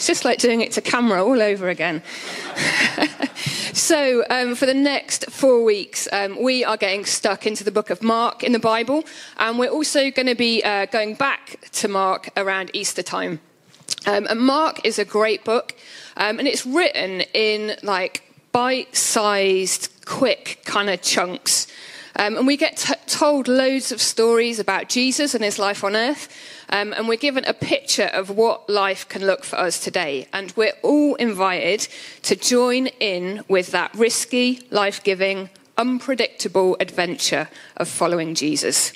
It's just like doing it to camera all over again. so, um, for the next four weeks, um, we are getting stuck into the book of Mark in the Bible, and we're also going to be uh, going back to Mark around Easter time. Um, and Mark is a great book, um, and it's written in like bite sized, quick kind of chunks. Um, and we get t- told loads of stories about Jesus and his life on earth. Um, and we're given a picture of what life can look for us today. And we're all invited to join in with that risky, life giving, unpredictable adventure of following Jesus.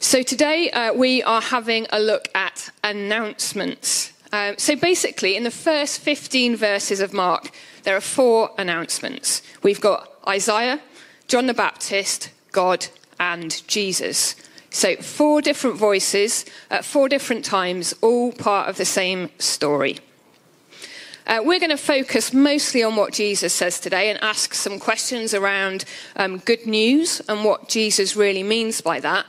So today uh, we are having a look at announcements. Uh, so basically, in the first 15 verses of Mark, there are four announcements. We've got Isaiah, John the Baptist, God, and Jesus. So, four different voices at four different times, all part of the same story. Uh, we're going to focus mostly on what Jesus says today and ask some questions around um, good news and what Jesus really means by that.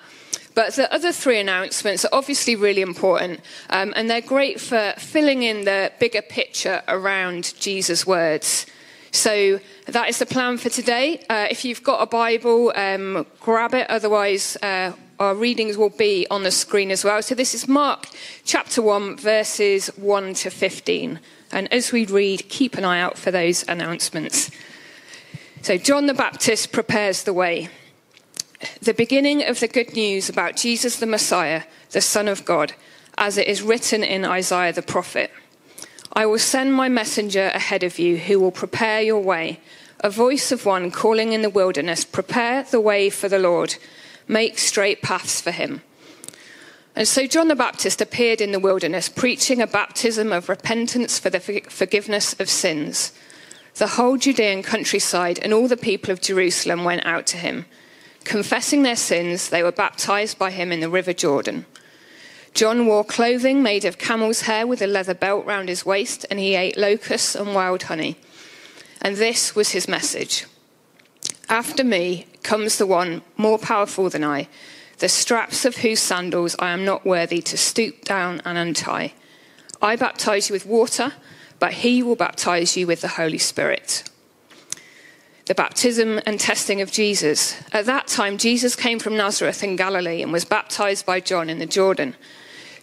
But the other three announcements are obviously really important, um, and they're great for filling in the bigger picture around Jesus' words. So that is the plan for today. Uh, if you've got a Bible, um, grab it. Otherwise, uh, our readings will be on the screen as well. So this is Mark chapter 1, verses 1 to 15. And as we read, keep an eye out for those announcements. So, John the Baptist prepares the way. The beginning of the good news about Jesus the Messiah, the Son of God, as it is written in Isaiah the prophet. I will send my messenger ahead of you who will prepare your way, a voice of one calling in the wilderness, Prepare the way for the Lord, make straight paths for him. And so John the Baptist appeared in the wilderness, preaching a baptism of repentance for the forgiveness of sins. The whole Judean countryside and all the people of Jerusalem went out to him. Confessing their sins, they were baptized by him in the river Jordan. John wore clothing made of camel's hair with a leather belt round his waist, and he ate locusts and wild honey. And this was his message After me comes the one more powerful than I, the straps of whose sandals I am not worthy to stoop down and untie. I baptize you with water, but he will baptize you with the Holy Spirit. The baptism and testing of Jesus. At that time, Jesus came from Nazareth in Galilee and was baptized by John in the Jordan.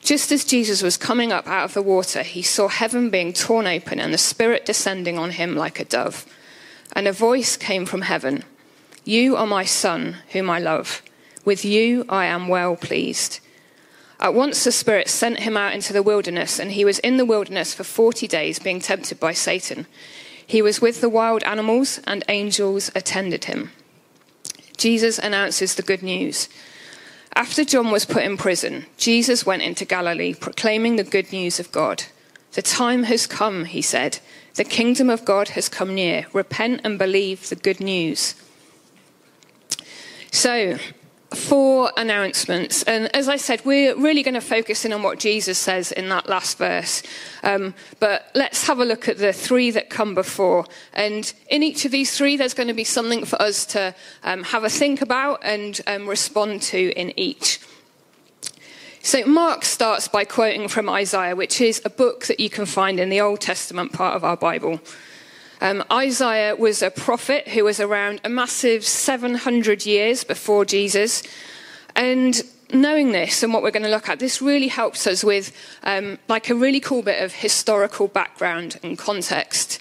Just as Jesus was coming up out of the water, he saw heaven being torn open and the Spirit descending on him like a dove. And a voice came from heaven You are my Son, whom I love. With you I am well pleased. At once the Spirit sent him out into the wilderness, and he was in the wilderness for forty days, being tempted by Satan. He was with the wild animals, and angels attended him. Jesus announces the good news. After John was put in prison, Jesus went into Galilee proclaiming the good news of God. The time has come, he said. The kingdom of God has come near. Repent and believe the good news. So, four announcements. And as I said, we're really going to focus in on what Jesus says in that last verse. Um, but let's have a look at the three that come before. And in each of these three, there's going to be something for us to um, have a think about and um, respond to in each. So, Mark starts by quoting from Isaiah, which is a book that you can find in the Old Testament part of our Bible. Um, Isaiah was a prophet who was around a massive 700 years before Jesus. And knowing this and what we're going to look at, this really helps us with um, like a really cool bit of historical background and context.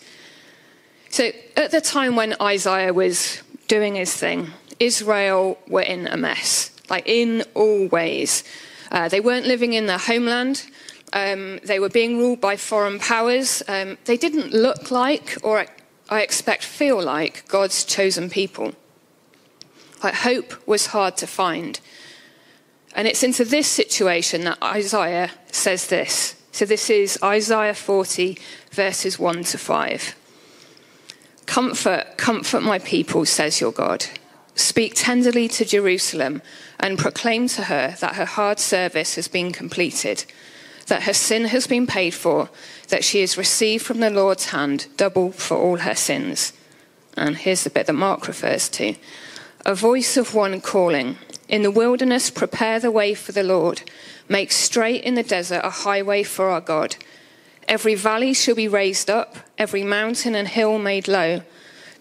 So, at the time when Isaiah was doing his thing, Israel were in a mess, like in all ways. Uh, they weren't living in their homeland. Um, they were being ruled by foreign powers. Um, they didn't look like, or I expect feel like, God's chosen people. Like hope was hard to find. And it's into this situation that Isaiah says this. So this is Isaiah 40, verses 1 to 5. Comfort, comfort my people, says your God. Speak tenderly to Jerusalem and proclaim to her that her hard service has been completed that her sin has been paid for, that she has received from the Lord's hand double for all her sins. And here's the bit that Mark refers to a voice of one calling, In the wilderness, prepare the way for the Lord, make straight in the desert a highway for our God. Every valley shall be raised up, every mountain and hill made low.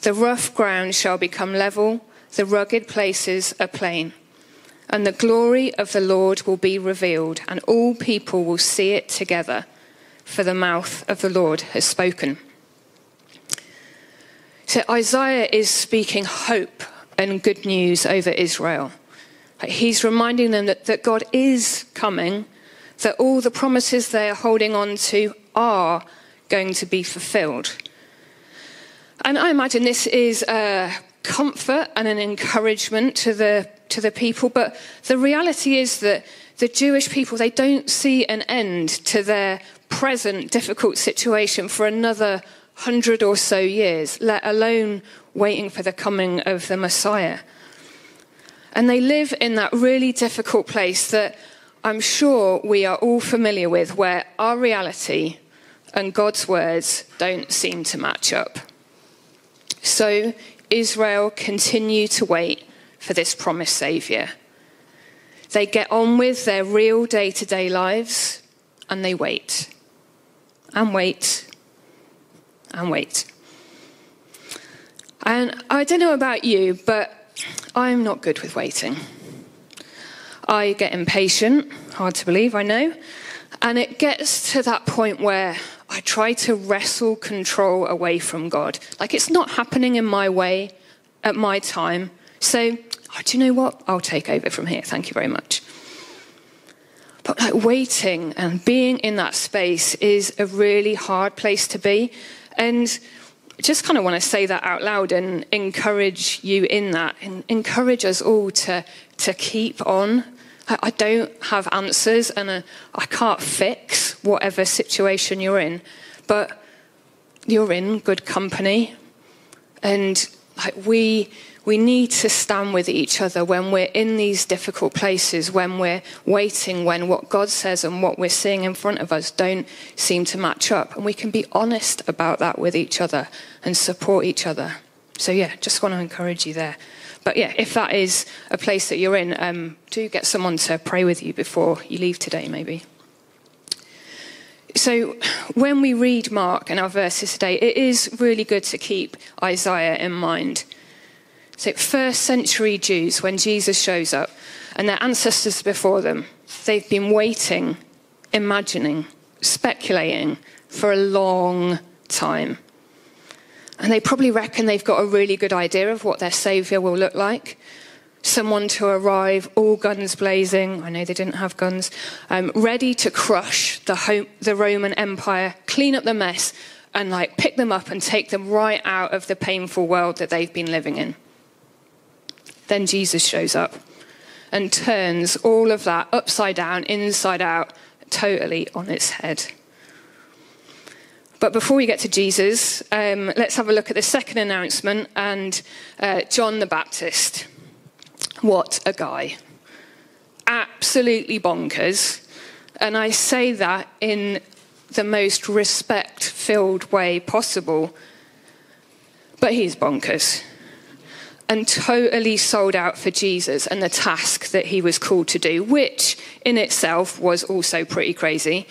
The rough ground shall become level, the rugged places a plain. And the glory of the Lord will be revealed, and all people will see it together, for the mouth of the Lord has spoken. So Isaiah is speaking hope and good news over Israel. He's reminding them that, that God is coming, that all the promises they are holding on to are going to be fulfilled. And I imagine this is a comfort and an encouragement to the, to the people, but the reality is that the Jewish people, they don't see an end to their present difficult situation for another hundred or so years, let alone waiting for the coming of the Messiah. And they live in that really difficult place that I'm sure we are all familiar with, where our reality and God's words don't seem to match up. So Israel continue to wait for this promised Saviour. They get on with their real day to day lives and they wait and wait and wait. And I don't know about you, but I'm not good with waiting. I get impatient, hard to believe, I know. And it gets to that point where I try to wrestle control away from God. Like it's not happening in my way at my time. So, oh, do you know what? I'll take over from here. Thank you very much. But like waiting and being in that space is a really hard place to be. And just kind of want to say that out loud and encourage you in that and encourage us all to, to keep on I don't have answers and uh, I can't fix whatever situation you're in, but you're in good company. And like we, we need to stand with each other when we're in these difficult places, when we're waiting, when what God says and what we're seeing in front of us don't seem to match up. And we can be honest about that with each other and support each other. So, yeah, just want to encourage you there. But yeah, if that is a place that you're in, um, do get someone to pray with you before you leave today, maybe. So, when we read Mark and our verses today, it is really good to keep Isaiah in mind. So, first century Jews, when Jesus shows up, and their ancestors before them, they've been waiting, imagining, speculating for a long time. And they probably reckon they've got a really good idea of what their saviour will look like. Someone to arrive, all guns blazing. I know they didn't have guns. Um, ready to crush the, home, the Roman Empire, clean up the mess, and like pick them up and take them right out of the painful world that they've been living in. Then Jesus shows up and turns all of that upside down, inside out, totally on its head. But before we get to Jesus, um, let's have a look at the second announcement and uh, John the Baptist. What a guy. Absolutely bonkers. And I say that in the most respect filled way possible. But he's bonkers and totally sold out for Jesus and the task that he was called to do, which in itself was also pretty crazy.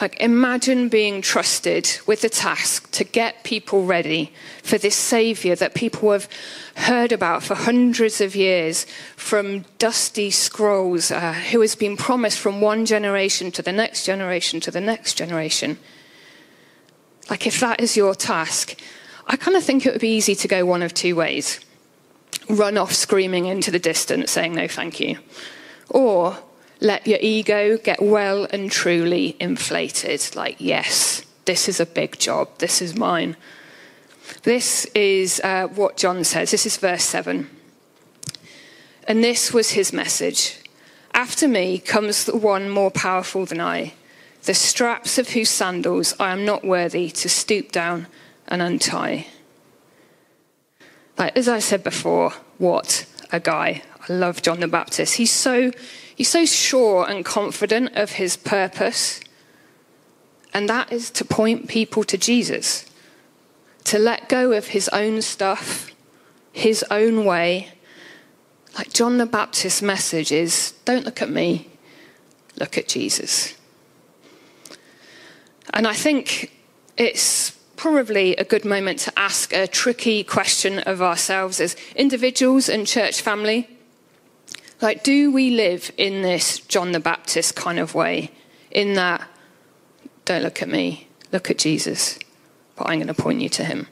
Like, imagine being trusted with the task to get people ready for this Savior that people have heard about for hundreds of years from dusty scrolls, uh, who has been promised from one generation to the next generation to the next generation. Like, if that is your task, I kind of think it would be easy to go one of two ways run off screaming into the distance, saying no, thank you. Or let your ego get well and truly inflated. Like, yes, this is a big job, this is mine. This is uh, what John says. This is verse 7. And this was his message After me comes the one more powerful than I, the straps of whose sandals I am not worthy to stoop down and untie. Like, as I said before, what a guy. I love John the Baptist. He's so He's so sure and confident of his purpose, and that is to point people to Jesus, to let go of his own stuff, his own way. Like John the Baptist's message is don't look at me, look at Jesus. And I think it's probably a good moment to ask a tricky question of ourselves as individuals and church family. Like, do we live in this John the Baptist kind of way? In that, don't look at me, look at Jesus, but I'm going to point you to him.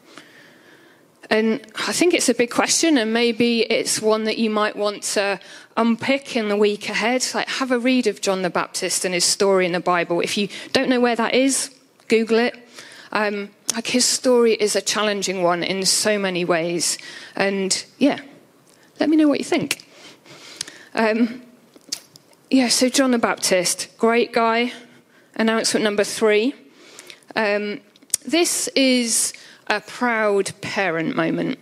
And I think it's a big question, and maybe it's one that you might want to unpick in the week ahead. Like, have a read of John the Baptist and his story in the Bible. If you don't know where that is, Google it. Um, like, his story is a challenging one in so many ways. And yeah, let me know what you think. Um, yeah, so John the Baptist, great guy. Announcement number three. Um, this is a proud parent moment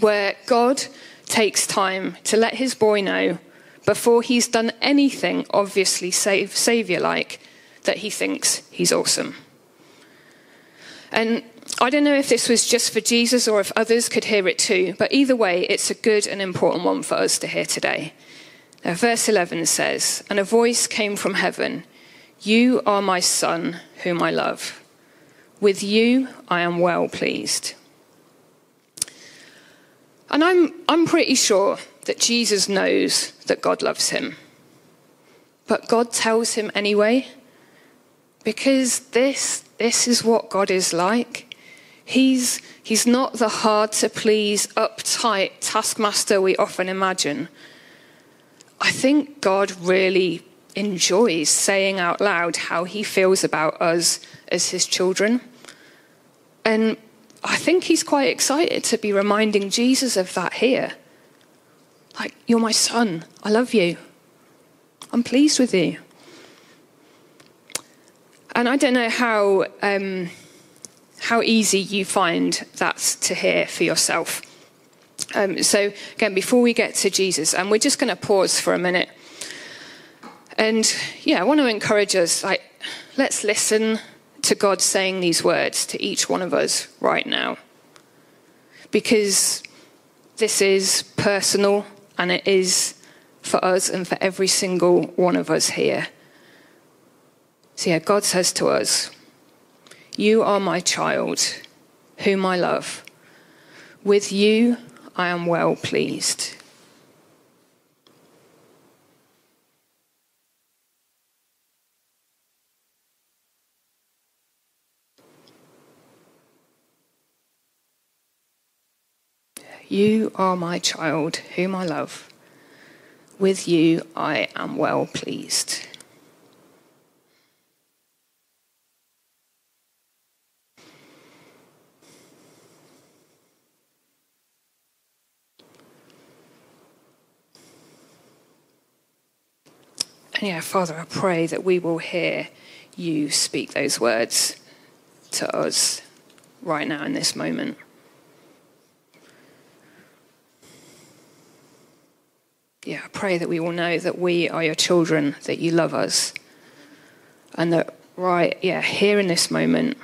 where God takes time to let his boy know before he's done anything obviously savior like that he thinks he's awesome. And I don't know if this was just for Jesus or if others could hear it too, but either way, it's a good and important one for us to hear today. Now, verse 11 says, And a voice came from heaven You are my son, whom I love. With you I am well pleased. And I'm, I'm pretty sure that Jesus knows that God loves him. But God tells him anyway, because this, this is what God is like. He's, he's not the hard to please, uptight taskmaster we often imagine. I think God really enjoys saying out loud how he feels about us as his children. And I think he's quite excited to be reminding Jesus of that here. Like, you're my son. I love you. I'm pleased with you. And I don't know how, um, how easy you find that to hear for yourself. Um, so, again, before we get to Jesus, and we're just going to pause for a minute. And yeah, I want to encourage us like, let's listen to God saying these words to each one of us right now. Because this is personal and it is for us and for every single one of us here. So, yeah, God says to us, You are my child, whom I love. With you I am well pleased. You are my child, whom I love. With you I am well pleased. And yeah, Father, I pray that we will hear you speak those words to us right now in this moment. yeah, I pray that we will know that we are your children, that you love us, and that, right, yeah, here in this moment,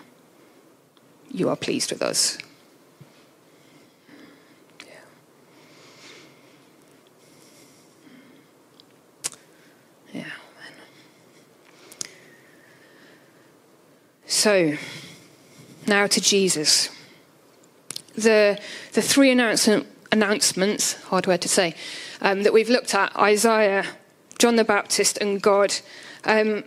you are pleased with us. So, now to Jesus. The, the three announcement, announcements, hard word to say, um, that we've looked at Isaiah, John the Baptist, and God. Um,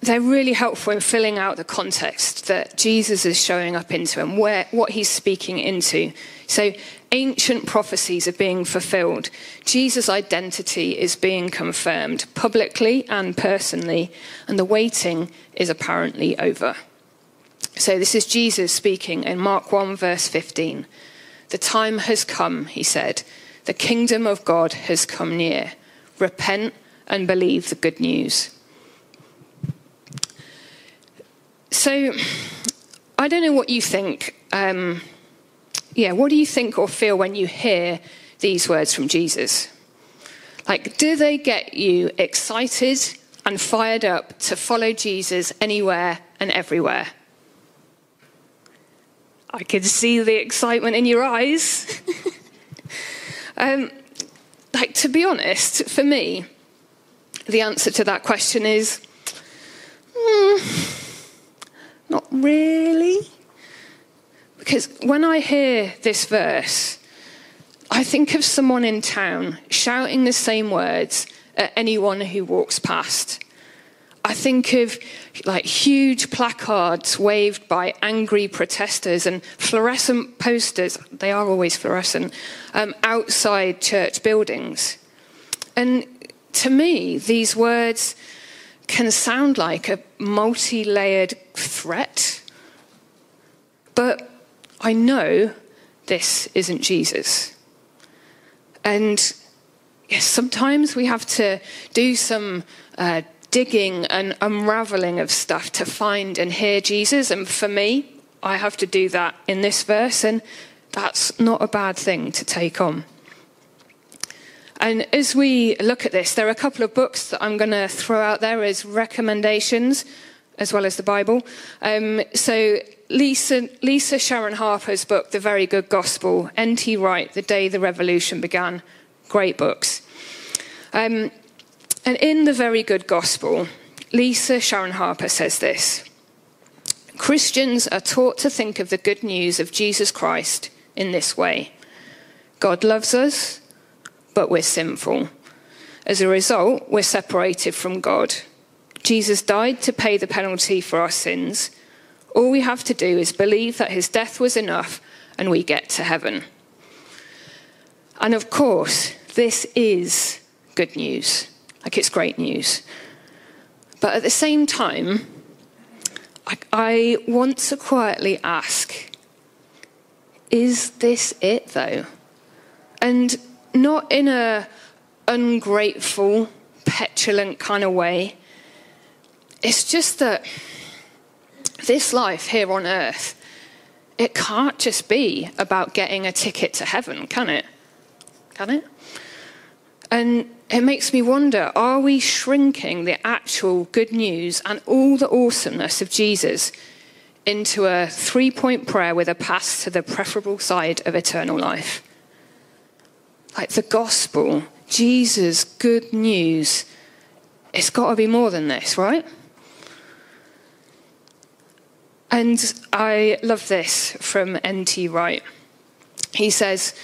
they're really helpful in filling out the context that Jesus is showing up into and where, what he's speaking into. So, ancient prophecies are being fulfilled. Jesus' identity is being confirmed publicly and personally, and the waiting is apparently over. So, this is Jesus speaking in Mark 1, verse 15. The time has come, he said. The kingdom of God has come near. Repent and believe the good news. So, I don't know what you think. Um, yeah, what do you think or feel when you hear these words from Jesus? Like, do they get you excited and fired up to follow Jesus anywhere and everywhere? I could see the excitement in your eyes. Um, like, to be honest, for me, the answer to that question is mm, really? Because when I hear this verse, I think of someone in town shouting the same words at anyone who walks past. I think of like huge placards waved by angry protesters and fluorescent posters, they are always fluorescent, um, outside church buildings. And to me, these words can sound like a multi layered threat. But I know this isn't Jesus. And yes, sometimes we have to do some uh, digging and unraveling of stuff to find and hear Jesus. And for me, I have to do that in this verse, and that's not a bad thing to take on. And as we look at this, there are a couple of books that I'm going to throw out there as recommendations, as well as the Bible. Um, so, Lisa, Lisa Sharon Harper's book, The Very Good Gospel, N.T. Wright, The Day the Revolution Began, great books. Um, and in The Very Good Gospel, Lisa Sharon Harper says this Christians are taught to think of the good news of Jesus Christ in this way God loves us, but we're sinful. As a result, we're separated from God. Jesus died to pay the penalty for our sins. All we have to do is believe that his death was enough and we get to heaven. And of course, this is good news. Like it's great news. But at the same time, I, I want to quietly ask is this it though? And not in a ungrateful, petulant kind of way. It's just that this life here on earth, it can't just be about getting a ticket to heaven, can it? Can it? And it makes me wonder are we shrinking the actual good news and all the awesomeness of Jesus into a three point prayer with a pass to the preferable side of eternal life? Like the gospel, Jesus' good news, it's got to be more than this, right? And I love this from N.T. Wright. He says,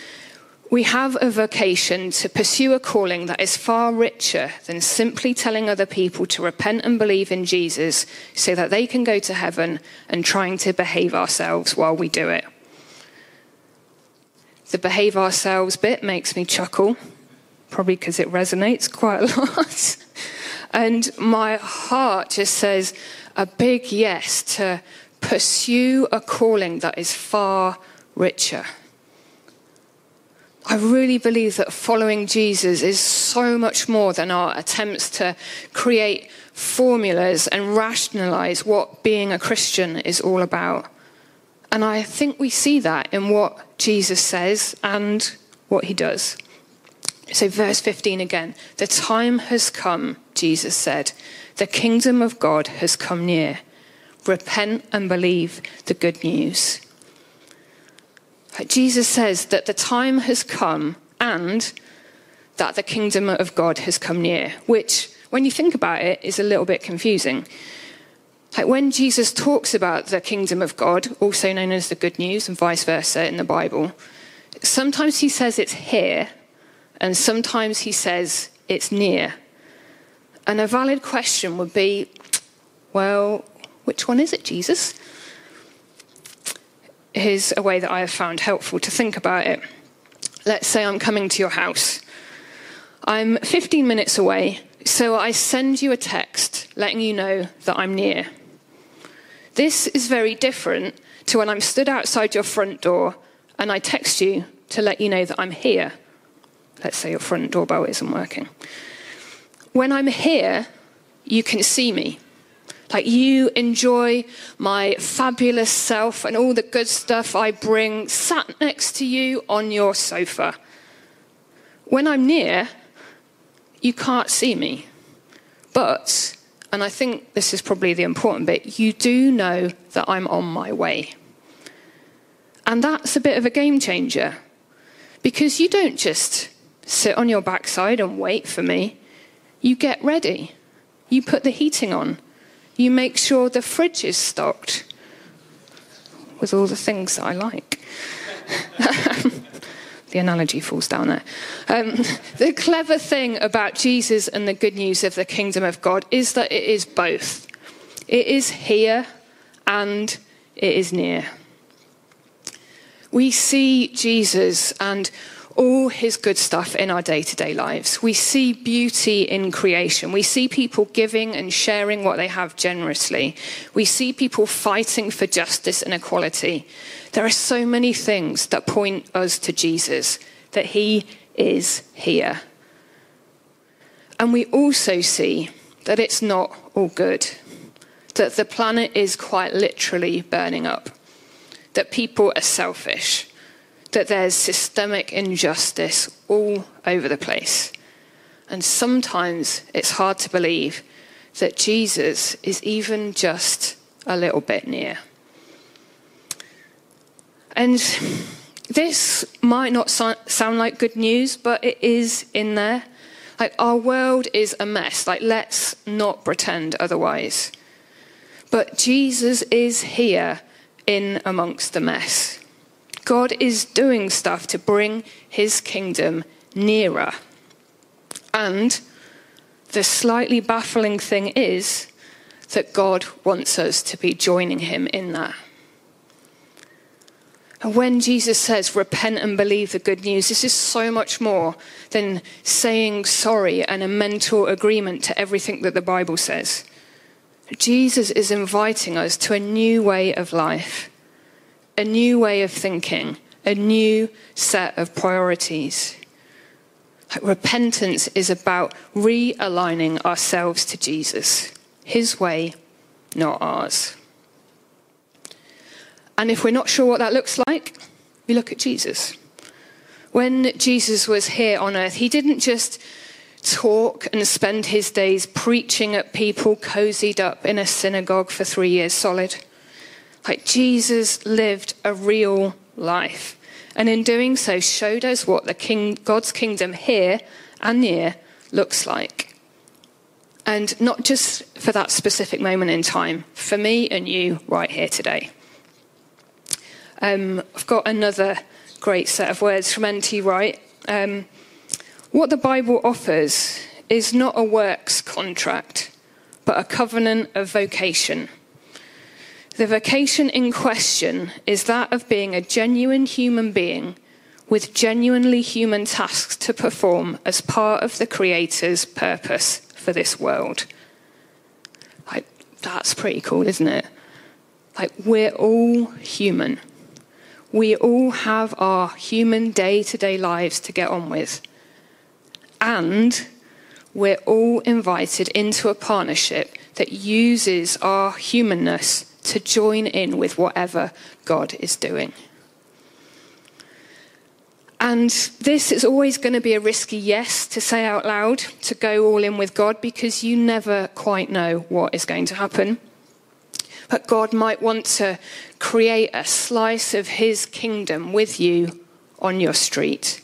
we have a vocation to pursue a calling that is far richer than simply telling other people to repent and believe in Jesus so that they can go to heaven and trying to behave ourselves while we do it. The behave ourselves bit makes me chuckle, probably because it resonates quite a lot. and my heart just says a big yes to pursue a calling that is far richer. I really believe that following Jesus is so much more than our attempts to create formulas and rationalize what being a Christian is all about. And I think we see that in what Jesus says and what he does. So, verse 15 again the time has come, Jesus said. The kingdom of God has come near. Repent and believe the good news. Jesus says that the time has come and that the kingdom of God has come near, which, when you think about it, is a little bit confusing. Like when Jesus talks about the kingdom of God, also known as the good news, and vice versa in the Bible, sometimes he says it's here, and sometimes he says it's near. And a valid question would be well, which one is it, Jesus? Here's a way that I have found helpful to think about it. Let's say I'm coming to your house. I'm 15 minutes away, so I send you a text letting you know that I'm near. This is very different to when I'm stood outside your front door and I text you to let you know that I'm here. Let's say your front doorbell isn't working. When I'm here, you can see me. Like you enjoy my fabulous self and all the good stuff I bring sat next to you on your sofa. When I'm near, you can't see me. But, and I think this is probably the important bit, you do know that I'm on my way. And that's a bit of a game changer because you don't just sit on your backside and wait for me. You get ready. You put the heating on. You make sure the fridge is stocked. with all the things that I like. the analogy falls down there. Um, the clever thing about Jesus and the good news of the kingdom of God is that it is both. It is here and it is near. We see Jesus and all his good stuff in our day to day lives. We see beauty in creation. We see people giving and sharing what they have generously. We see people fighting for justice and equality. There are so many things that point us to Jesus, that he is here. And we also see that it's not all good, that the planet is quite literally burning up, that people are selfish that there's systemic injustice all over the place. And sometimes it's hard to believe that Jesus is even just a little bit near. And this might not sound like good news, but it is in there. Like, our world is a mess. Like, let's not pretend otherwise. But Jesus is here in amongst the mess. God is doing stuff to bring his kingdom nearer. And the slightly baffling thing is that God wants us to be joining him in that. And when Jesus says, repent and believe the good news, this is so much more than saying sorry and a mental agreement to everything that the Bible says. Jesus is inviting us to a new way of life a new way of thinking, a new set of priorities. Repentance is about realigning ourselves to Jesus, his way, not ours. And if we're not sure what that looks like, we look at Jesus. When Jesus was here on earth, he didn't just talk and spend his days preaching at people cozied up in a synagogue for three years solid. Like Jesus lived a real life. And in doing so, showed us what the king, God's kingdom here and near looks like. And not just for that specific moment in time, for me and you right here today. Um, I've got another great set of words from N.T. Wright. Um, what the Bible offers is not a works contract, but a covenant of vocation. The vocation in question is that of being a genuine human being with genuinely human tasks to perform as part of the Creator's purpose for this world. Like, that's pretty cool, isn't it? Like, we're all human. We all have our human day to day lives to get on with. And we're all invited into a partnership that uses our humanness to join in with whatever God is doing. And this is always going to be a risky yes to say out loud, to go all in with God, because you never quite know what is going to happen. But God might want to create a slice of His kingdom with you on your street,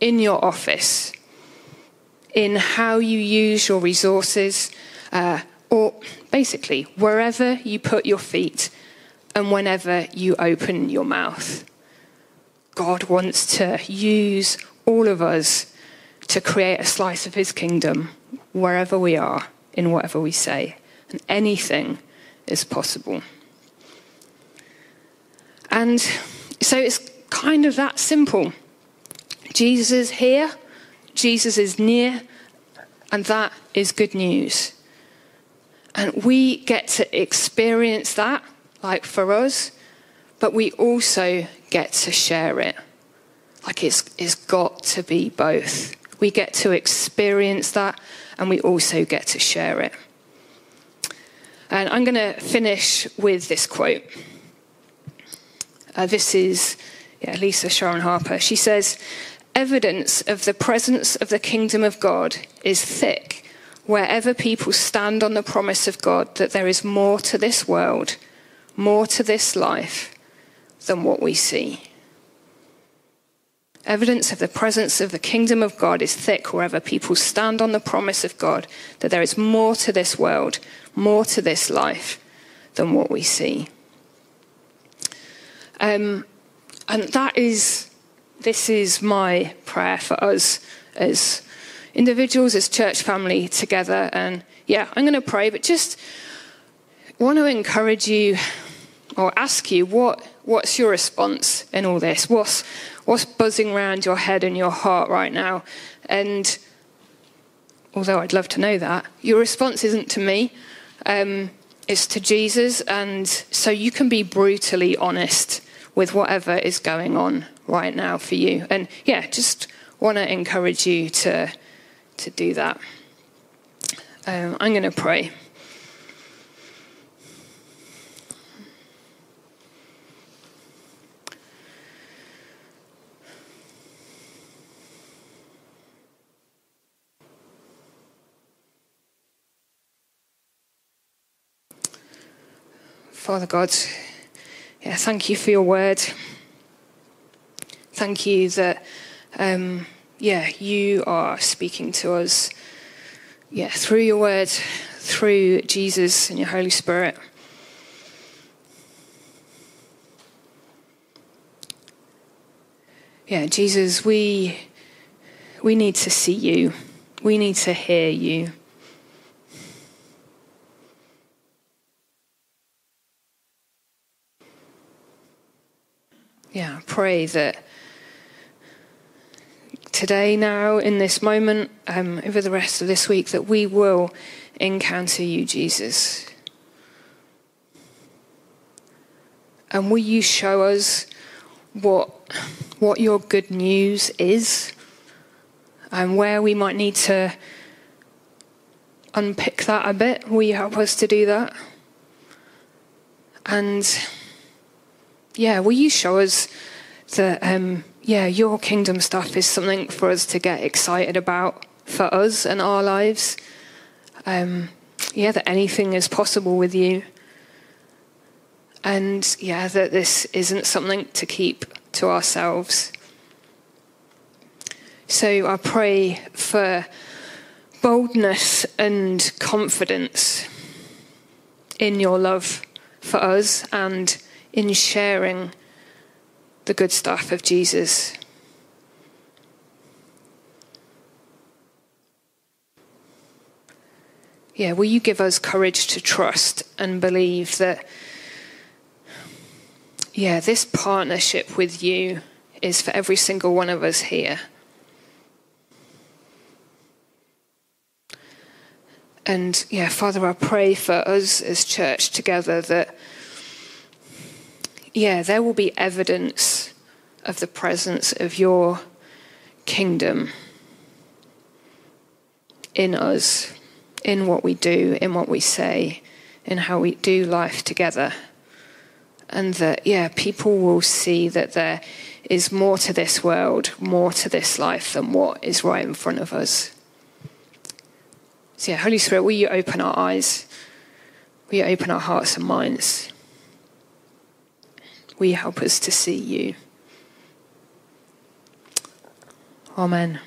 in your office, in how you use your resources, uh, or basically, wherever you put your feet and whenever you open your mouth. God wants to use all of us to create a slice of his kingdom wherever we are, in whatever we say. And anything is possible. And so it's kind of that simple. Jesus is here, Jesus is near, and that is good news. And we get to experience that, like for us, but we also get to share it. Like it's, it's got to be both. We get to experience that, and we also get to share it. And I'm going to finish with this quote. Uh, this is yeah, Lisa Sharon Harper. She says, Evidence of the presence of the kingdom of God is thick wherever people stand on the promise of God that there is more to this world, more to this life than what we see. Evidence of the presence of the kingdom of God is thick wherever people stand on the promise of God that there is more to this world, more to this life than what we see. Um, and that is, this is my prayer for us as individuals, as church family together. And yeah, I'm going to pray, but just want to encourage you or ask you what what's your response in all this? What's what's buzzing around your head and your heart right now? And although I'd love to know that, your response isn't to me. Um, it's to Jesus, and so you can be brutally honest with whatever is going on right now for you. And yeah, just want to encourage you to to do that. Um, I'm going to pray. Father God, yeah, thank you for your word. Thank you that, um, yeah, you are speaking to us, yeah, through your word, through Jesus and your Holy Spirit. Yeah, Jesus, we we need to see you. We need to hear you. yeah, pray that today, now, in this moment, um, over the rest of this week, that we will encounter you, Jesus. And will you show us what, what your good news is and where we might need to unpick that a bit? Will you help us to do that? And yeah, will you show us that, um, yeah, your kingdom stuff is something for us to get excited about for us and our lives? Um, yeah, that anything is possible with you. And yeah, that this isn't something to keep to ourselves. So I pray for boldness and confidence in your love for us and in sharing the good stuff of Jesus. Yeah, will you give us courage to trust and believe that, yeah, this partnership with you is for every single one of us here. And yeah, Father, I pray for us as church together that yeah, there will be evidence of the presence of your kingdom in us, in what we do, in what we say, in how we do life together. And that, yeah, people will see that there is more to this world, more to this life than what is right in front of us. So, yeah, Holy Spirit, will you open our eyes? Will you open our hearts and minds? Will you help us to see you? Amen.